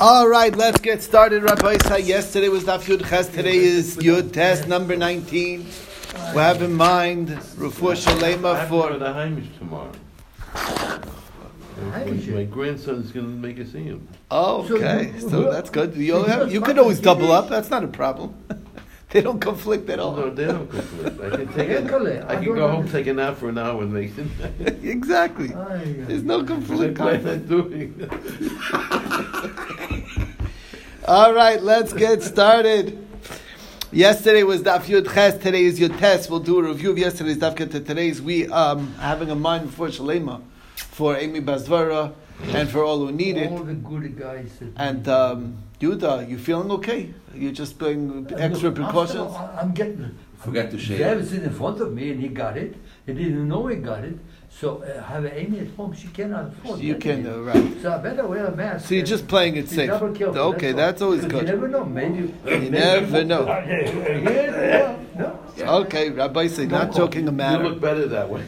All right, let's get started, Rabbi Isai. Yesterday was Daf Yud Ches. Today is Yud Tes number 19. We have in mind Rufur Shalema for. the Heimish tomorrow. My grandson's going to make us see him. Okay, so that's good. You, have, you could always double up. That's not a problem. they don't conflict at Oh, no, they don't conflict. I can take a, I can go home, take a nap for an hour and make them. exactly. There's no I conflict. plan on doing. All right, let's get started. Yesterday was Daf Yud Ches. Today is Yud Tes. We'll do a review of yesterday's Daf Yud. Today's we um having a mind for Shalema, for Amy Basvara, and for all who need it. All the good guys. And um, Yuda, you feeling okay? You're just doing extra Look, precautions. after- I'm getting. Forgot to shave. Dad was in front of me and he got it. He didn't know he got it. So uh, have Amy at home. She cannot afford. You getting can, uh, right. So I better wear a mask. So you're just playing it be safe. double careful, Okay, all. that's always good. You never know. Maybe. You never know. Yeah, no. Okay, Rabbi say not joking a matter. You matter. look better that way.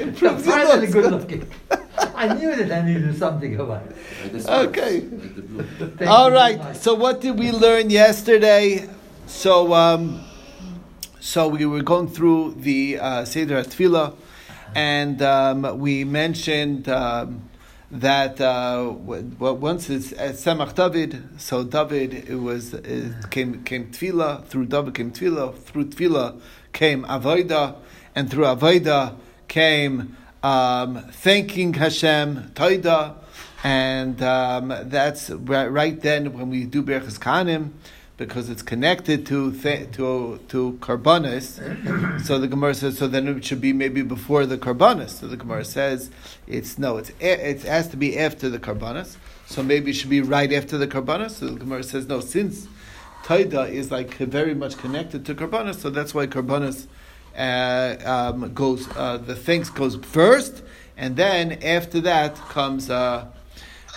Improves I'm your finally good looking. I knew that I needed something about it. Like the Spurs, Okay. like the blue. Thank All you very right. much. So what did we learn yesterday? So um, so we were going through the uh, Seder Tefillah, and um, we mentioned um, that uh, w- w- once it's at Semach David, so David it was it came came Tefillah through David came Tefillah through Tefillah came Avodah, and through Avodah came um, thanking Hashem Toida. And um, that's right, right then when we do Berachas Kanim, because it's connected to th- to to karbanis. so the Gemara says, so then it should be maybe before the karbanis. So the Gemara says, it's no, it's it has to be after the karbanis. So maybe it should be right after the karbanis. So the Gemara says, no, since Taida is like very much connected to karbanis, so that's why karbanis uh, um, goes uh, the thanks goes first, and then after that comes. Uh,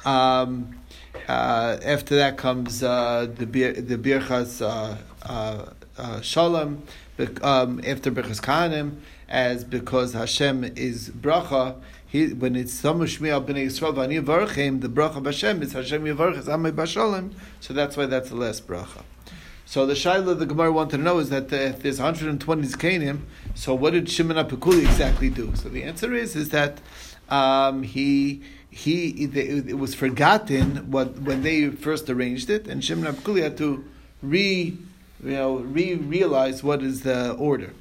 um, uh, after that comes uh, the the birchas uh, shalom. Um, after birchas kanim, as because Hashem is bracha. He, when it's Samu Shmiya b'nei Yisrael v'ani Yivarchim, the bracha of Hashem is Hashem Yivarches Amay Bashalom. So that's why that's the last bracha. So the shaila the Gemara wanted to know is that uh, if there's 120 zkanim, so what did Shimon Apikuli exactly do? So the answer is is that um, he he it, was forgotten what when they first arranged it, and Shimon Apikuli had to re you know re realize what is the order.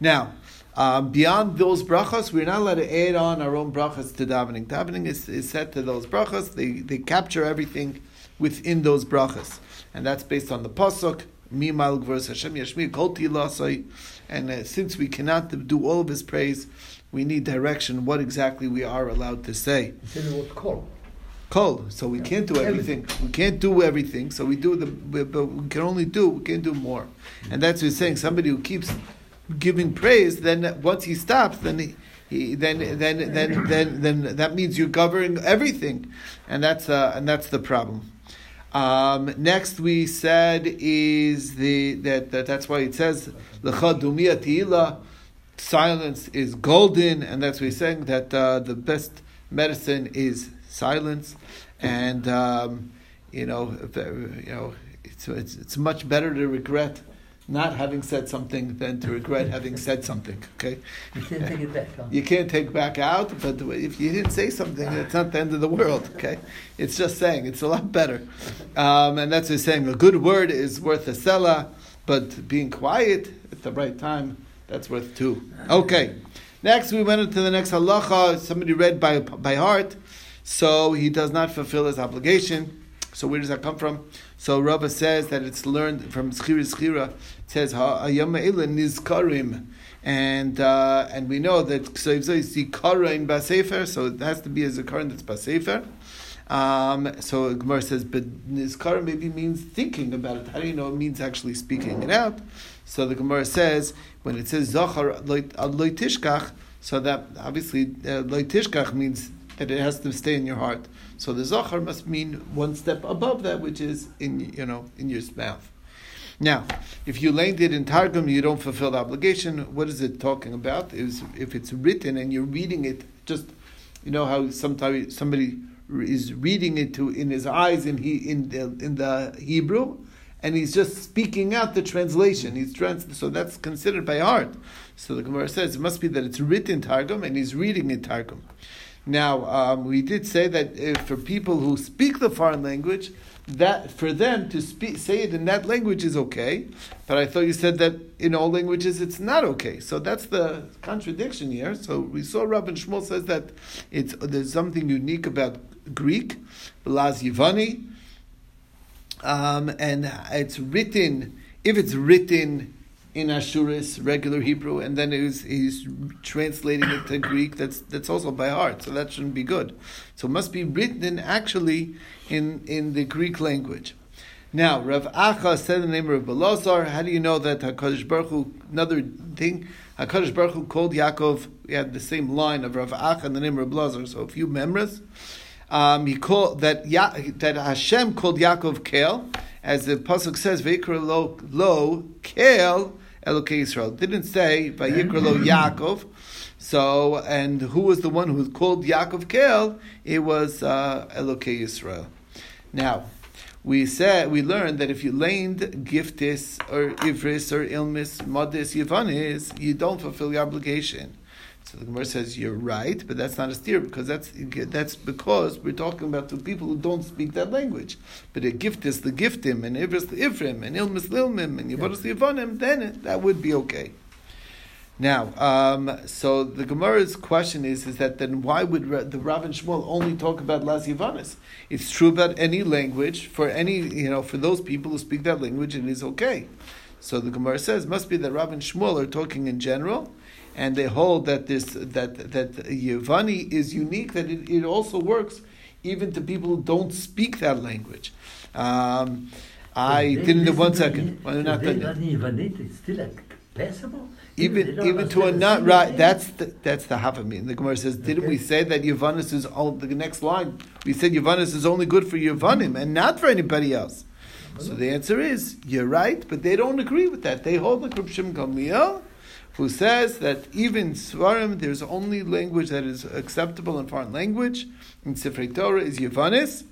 Now. Um, beyond those brachas, we're not allowed to add on our own brachas to davening. Davening is, is set to those brachas. They, they capture everything within those brachas. And that's based on the pasuk, Mimal Gvurs Hashem Yashmi Kol Tilasai. And uh, since we cannot do all of his praise, we need direction what exactly we are allowed to say. He said it was cold. Kol. So we can't do everything. We can't do everything. So we do the, but we can only do. We can do more. And that's what he's saying. Somebody who keeps giving praise, then once he stops, then he. He, then, then, then, then, then that means you're governing everything, and that's uh, and that's the problem. Um, next, we said is the that, that that's why it says teila, silence is golden, and that's what he's saying that uh, the best medicine is silence, and um, you know, uh, you know, it's, it's it's much better to regret not having said something than to regret having said something. Okay, You can't take it back, huh? you can't take back out, but if you didn't say something, it's not the end of the world. Okay, it's just saying it's a lot better, um, and that's what he's saying. A good word is worth a sela, but being quiet at the right time that's worth two. Okay, next we went into the next halacha. Somebody read by by heart, so he does not fulfill his obligation. So where does that come from? So Rava says that it's learned from Schira Schira. It says Hayama Nizkarim. And uh, and we know that is Zikara in Basefer, so it has to be as a Zikaran that's Basefer. Um, so Gemara says, but Nizkara maybe means thinking about it. How do you know it means actually speaking it out? So the Gemara says, when it says Zachar Loitishkach, so that obviously uh, Loitishkach means that it has to stay in your heart. So the Zachar must mean one step above that, which is in you know in your mouth. Now, if you learned it in Targum, you don't fulfill the obligation. What is it talking about? Is if it's written and you're reading it, just you know how sometimes somebody is reading it to in his eyes in he in the, in the Hebrew, and he's just speaking out the translation. He's trans so that's considered by heart. So the Gemara says it must be that it's written Targum and he's reading it Targum. Now um, we did say that if for people who speak the foreign language, that for them to speak, say it in that language is okay, but I thought you said that in all languages it's not okay. So that's the contradiction here. So we saw Rabbi Shmuel says that it's there's something unique about Greek, Laz Yivani, um, and it's written if it's written in Ashuris, regular Hebrew, and then he's, he's translating it to Greek. That's that's also by heart, so that shouldn't be good. So it must be written actually in in the Greek language. Now, Rav Acha said the name of Belazar. How do you know that Hakadosh Baruch Hu? Another thing, Hakadosh Baruch Hu called Yaakov. We had the same line of Rav Acha and the name of Belazar. So a few members. Um, he called that ya, that Hashem called Yaakov Kel, as the pasuk says, "Vayikra lo lo Kel." Elokei Yisrael. didn't say Vayikra lo Yaakov. So, and who was the one who was called Yaakov Kel? It was uh, Elokei Yisrael. Now, we said we learned that if you leaned giftis or ivris or ilmis, modis, yivanis, you don't fulfill your obligation. So the Gemara says you're right, but that's not a steer because that's that's because we're talking about the people who don't speak that language. But a gift is the giftim, and ivris the ivrim, and ilmis lilmim, and yivanis the yivanim, then that would be okay. Now, um, so the Gemara's question is: is that then why would the Rav and Shmuel only talk about Las Yivanis? It's true about any language for any you know for those people who speak that language, it is okay. So the Gemara says must be that Rav and Shmuel are talking in general, and they hold that this that that Yevani is unique, that it, it also works even to people who don't speak that language. Um, I didn't. One second. Well, not done still passable. Even even to a not right. That's the, that's the Havamim. The Gemara says, didn't okay. we say that Yavanis is all the next line? We said Yavanis is only good for Yavanim and not for anybody else. So the answer is you're right, but they don't agree with that. They hold the Krupshim Gamliel who says that even Svarim, there's only language that is acceptable in foreign language. In Sifrei Torah is Yavanis.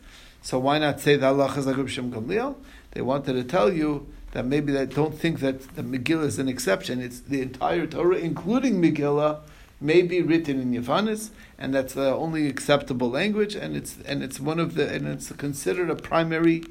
So why not say that Allah is like Shem Gamliel? They wanted to tell you that maybe they don't think that the Megillah is an exception. It's the entire Torah, including Megillah, may be written in Yavanis, and that's the only acceptable language, and it's and it's one of the and it's considered a primary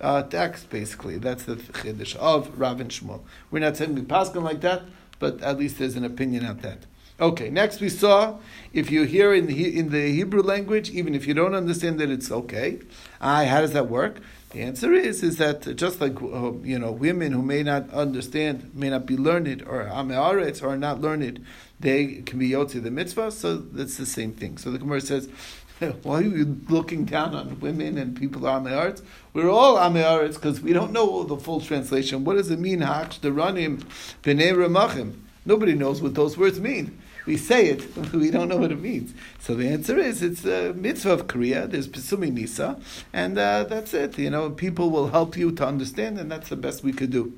uh, text basically. That's the chiddush of Rav and Shmuel. We're not saying we paskin like that, but at least there's an opinion on that. Okay, next we saw if you hear in the, in the Hebrew language, even if you don't understand that it's okay. Uh, how does that work? The answer is is that just like uh, you know women who may not understand, may not be learned, or amearetz or not learned, they can be yotzi the mitzvah. So that's the same thing. So the Gemara says Why are you looking down on women and people are Ameyaretz? We're all Ameyaretz because we don't know the full translation. What does it mean, Hach Deranim B'nei Ramachim? Nobody knows what those words mean. We say it, we don't know what it means. So the answer is, it's a mitzvah of Korea. There's Pesumi Nisa, and uh, that's it. You know, people will help you to understand, and that's the best we could do.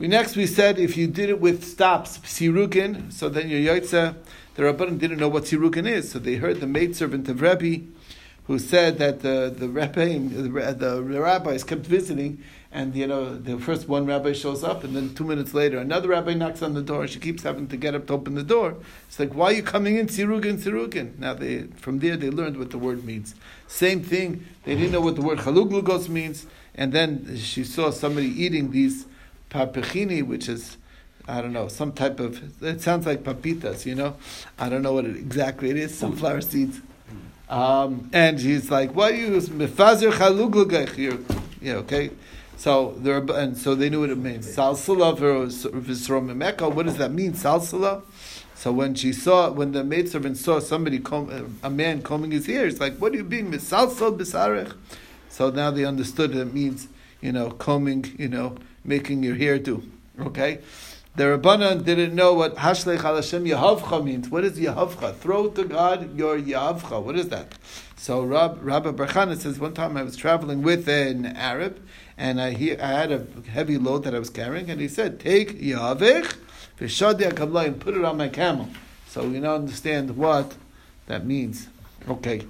We next we said if you did it with stops, sirukin, so then your yotze the Rabbanim didn't know what Sirukin is, so they heard the maidservant of Rebbe who said that the the, Rebbe, the, the rabbis kept visiting, and you know the first one rabbi shows up, and then two minutes later another rabbi knocks on the door. She keeps having to get up to open the door. It's like, why are you coming in, Sirukin, Sirukin? Now they from there they learned what the word means. Same thing, they didn't know what the word chaluglugos means, and then she saw somebody eating these papechini, which is I don't know, some type of, it sounds like papitas, you know? I don't know what it, exactly it is, sunflower seeds. Um, and he's like, "What you mefazer chaluglugach?" Yeah, okay. So there, and so they knew what it means. Salsala v'srom mecca. What does that mean? Salsala. So when she saw, when the maidservant saw somebody, comb, a man combing his hair, it's like, "What are you being misalsal b'sarech?" So now they understood it means, you know, combing, you know, making your hair do. Okay. The Rabbanan didn't know what Hashlech al Hashem Yehavcha means. What is Yehavcha? Throw to God your Yehavcha. What is that? So Rab, Rabbi Barchana says, one time I was traveling with an Arab, and I, he, I had a heavy load that I was carrying, and he said, take Yehavich, Vishadi HaKabla, and put it on my camel. So we now understand what that means. Okay.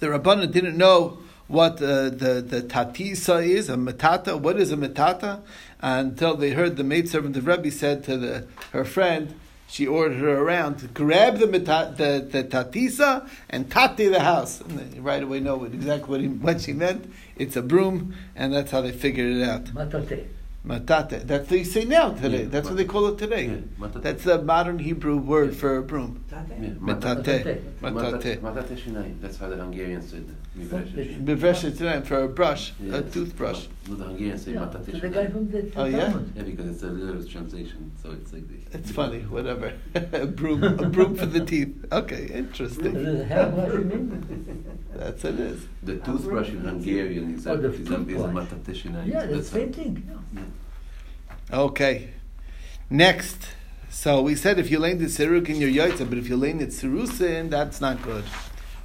the Rabbanan didn't know what uh, the, the tatisa is, a metata. What is a metata? Until they heard the maidservant of Rebbe said to the, her friend, she ordered her around to grab the, meta, the, the tatisa and tati the house. And they right away know exactly what, he, what she meant. It's a broom, and that's how they figured it out. Matate. Matate. That's what they say now today. Yeah, That's mat- what they call it today. Yeah. That's the modern Hebrew word for a broom. Yeah, Matate. Matate. Matate. Matate shinai. That's how the Hungarians said. Mivreshet. Bevreshet today for a brush, a toothbrush. No, the Hungarians say Yeah, matate to the guy from the Oh, yeah? Yeah, because it's a literal translation, so it's like this. It's funny, whatever. a broom, a broom for the teeth. Okay, interesting. The hair wash, you mean? That's it is. The toothbrush in Hungarian is a, Oh, the is a, is a matate shinai. Yeah, the That's same how- thing. Okay. Next. So we said if you lane the in your yaitza, but if you lane it sirusin, that's not good.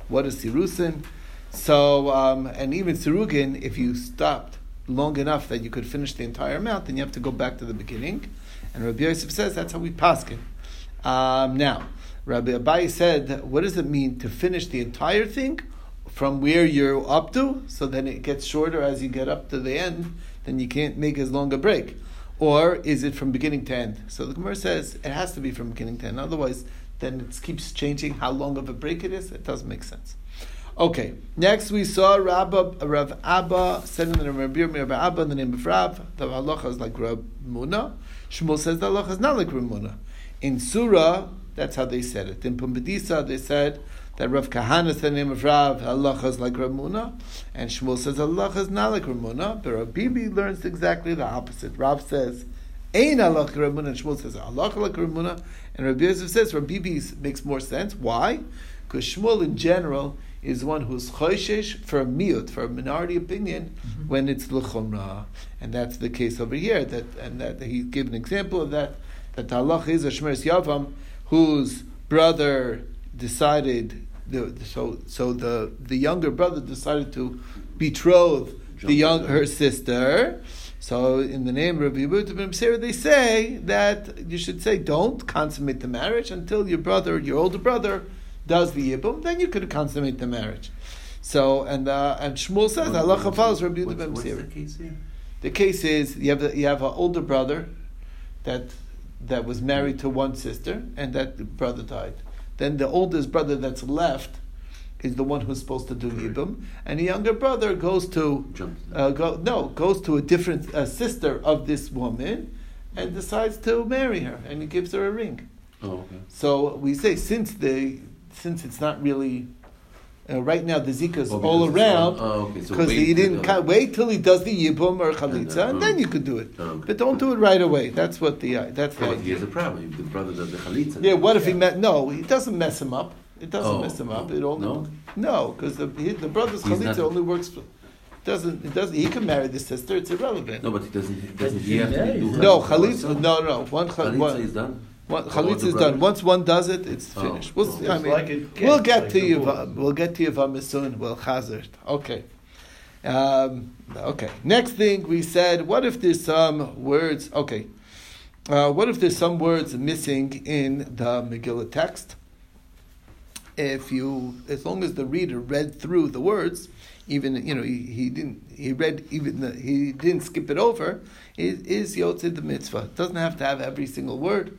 What is sirusin? So, um, and even sirugin, if you stopped long enough that you could finish the entire amount, then you have to go back to the beginning. And Rabbi Yosef says that's how we paskin. Um, now, Rabbi Abai said, what does it mean to finish the entire thing from where you're up to? So then it gets shorter as you get up to the end, then you can't make as long a break. Or is it from beginning to end? So the Gemara says it has to be from beginning to end. Otherwise, then it keeps changing how long of a break it is. It doesn't make sense. Okay, next we saw Rabba, Rav Abba said in the name of Abba in the name of Rav. The halacha is like Rav Muna. Shmuel says the halacha is not like Rav Muna. In Sura, that's how they said it. In Pumbedisa, they said that Rav Kahana in the name of Rav, halacha is like Ramuna, And Shmuel says halacha is not like Ramuna, But Rav Bibi learns exactly the opposite. Rav says, Ein halacha Rav Muna. And Shmuel says halacha like Ramuna, And Rabbi Yosef says Rav Bibi makes more sense. Why? Because Shmuel in general is one who's choishesh for a miut, for a minority opinion, mm-hmm. when it's l'chumra, and that's the case over here. That and that he gave an example of that. That the halach is a shmeres yavam, whose brother decided. The, so so the the younger brother decided to betroth the young her sister. So in the name of Yehuda ben Beseira, they say that you should say don't consummate the marriage until your brother, your older brother, does the yibum. Then you could consummate the marriage. So and uh, and Shmuel says halacha follows Rabbi Yehuda ben the case? The case is you have a, you have an older brother that that was married to one sister, and that brother died. Then the oldest brother that's left is the one who's supposed to do yibum, and the younger brother goes to uh, go, no goes to a different uh, sister of this woman, and decides to marry her, and he gives her a ring. Oh, okay. So we say since the since it's not really. Uh, right now, the zika is Oh, all around all- oh, okay, so because he didn't till- ca- wait till he does the yibum or chalitza, uh, and then you could do it. Okay. But don't do it right away. That's what the uh, that's the But idea. here's the problem. If the brother does the chalitza. Yeah, what if he met? No, it doesn't mess him up. It doesn't Oh, mess him up. It only No? no, because the he, the brother's He's chalitza not- only works. For, doesn't it doesn't he can marry the sister? It's irrelevant. No, but he doesn't. He doesn't. He he have to marries do her- No, chalitza chalitza. No, no. One, cha- Chalitza one, is done. One chalitza is done. Once one does it, it's Oh, finished. We'll oh. see. I mean, like it we'll get like to the you. ball. We'll get to you soon. We'll hazard. Okay. Um, okay. Next thing we said, what if there's some words? Okay. Uh, what if there's some words missing in the Megillah text? If you, as long as the reader read through the words, even you know he, he didn't he read even the, he didn't skip it over, it is yotzei the mitzvah. It doesn't have to have every single word.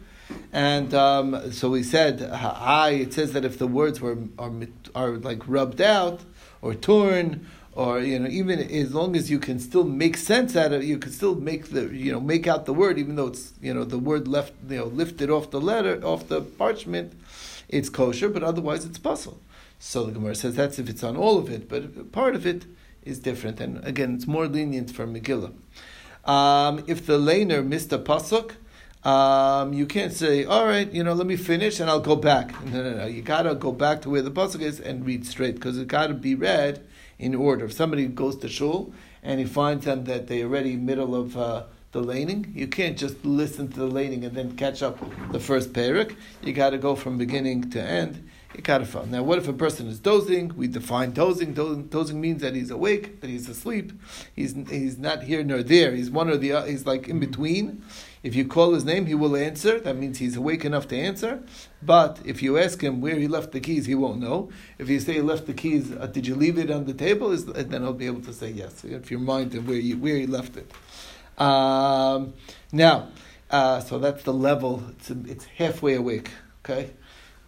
And um, so we said, I. It says that if the words were are are like rubbed out or torn, or you know, even as long as you can still make sense out of, it, you can still make the you know make out the word, even though it's you know the word left you know lifted off the letter off the parchment, it's kosher, but otherwise it's puzzle. So the Gemara says that's if it's on all of it, but part of it is different, and again, it's more lenient for Megillah. Um, if the laner missed a pasuk, um, you can't say, "All right, you know, let me finish and I'll go back." No, no, no. You gotta go back to where the pasuk is and read straight because it gotta be read in order. If somebody goes to shul and he finds them that they're already middle of uh, the laning, you can't just listen to the laning and then catch up the first parak. You got to go from beginning to end Ikadafal. Now, what if a person is dozing? We define dozing. dozing. Dozing means that he's awake, that he's asleep. He's, he's not here nor there. He's one or the other. He's like in between. If you call his name, he will answer. That means he's awake enough to answer. But if you ask him where he left the keys, he won't know. If you say he left the keys, uh, did you leave it on the table? Is, then he'll be able to say yes. If you remind him where, you, where he left it. Um, now, uh, so that's the level. It's, it's halfway awake. Okay,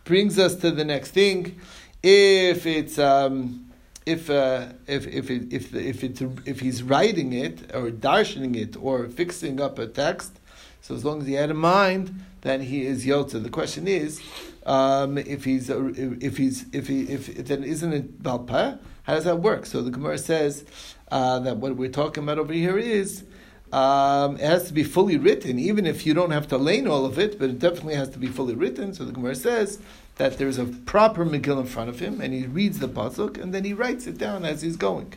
brings us to the next thing. If it's um, if uh, if if it, if if it's if he's writing it or darshaning it or fixing up a text, so as long as he had in mind, then he is yotza. The question is, um, if he's if he's if he if, if then isn't it balpa? How does that work? So the Gemara says uh, that what we're talking about over here is um, it has to be fully written, even if you don't have to lane all of it, but it definitely has to be fully written. So the Gemara says that there's a proper Megillah in front of him, and he reads the pasuk, and then he writes it down as he's going.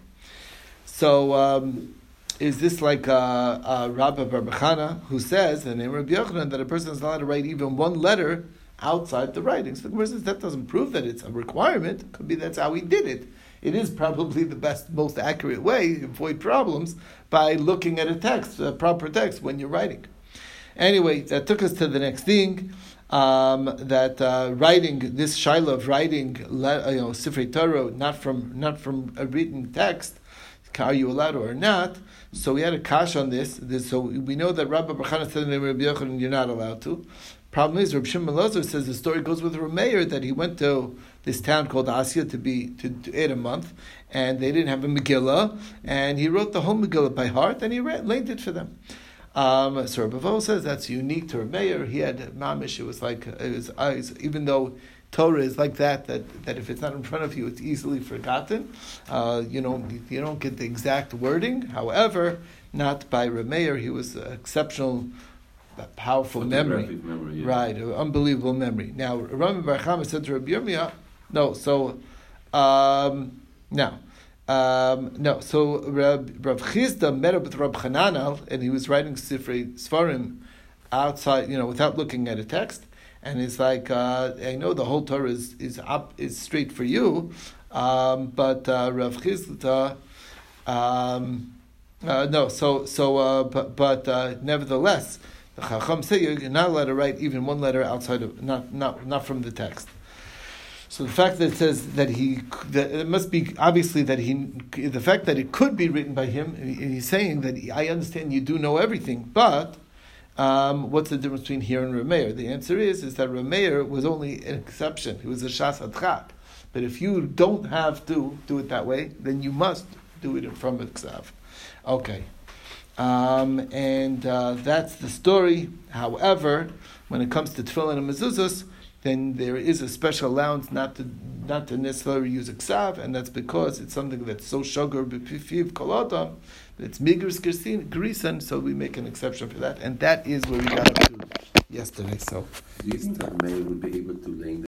So, um, is this like uh, uh, Rabbi Barbachana who says, in the name Rabbi Yochanan, that a person is not allowed to write even one letter outside the writings? The Gemara says that doesn't prove that it's a requirement. Could be that's how he did it it is probably the best, most accurate way to avoid problems by looking at a text, a proper text, when you're writing. Anyway, that took us to the next thing. Um, that uh, writing this shiloh of writing, you know, Sifrei Torah, not from not from a written text, are you allowed or not? So we had a kash on this. this so we know that Rabbi Bachana said in Rabbi Yochanan, you're not allowed to. Problem is, Rabbi Shimon says the story goes with Rameir that he went to this town called Asya to be to, to add a month, and they didn't have a Megillah, and he wrote the whole Megillah by heart, and he read, it for them. Um, so Rabbi says that's unique to Meir. He had mamish. It was like it was, uh, even though Torah is like that, that, that if it's not in front of you, it's easily forgotten. Uh, you know, you don't get the exact wording. However, not by Rameir. He was exceptional, powerful memory. memory yeah. Right, unbelievable memory. Now, Rami Bar said to Rabbi Yirmiyah, no, so um, now. Um, no, so Rab, Rav Chisda met up with Rab Hananel, and he was writing Sifrei Sfarim outside, you know, without looking at a text. And he's like, uh, I know the whole Torah is is up is straight for you, um, but uh, Rav Chisda, um, uh, no, so so uh, but but uh, nevertheless, the Chacham say you're not allowed to write even one letter outside of not not not from the text. So the fact that it says that he, that it must be obviously that he, the fact that it could be written by him, he's saying that I understand you do know everything, but um, what's the difference between here and Rameir? The answer is is that Rameir was only an exception. He was a shas adchak. But if you don't have to do it that way, then you must do it from a ksav. Okay. Um, and uh, that's the story. However, when it comes to tefillin and mezuzahs, then there is a special allowance not to not to necessarily use a ksav, and that's because it's something that's so sugar b'pifiv kolodam, it's migris grisan, so we make an exception for that, and that is where we got up to yesterday. So, do you think that man would be able to lay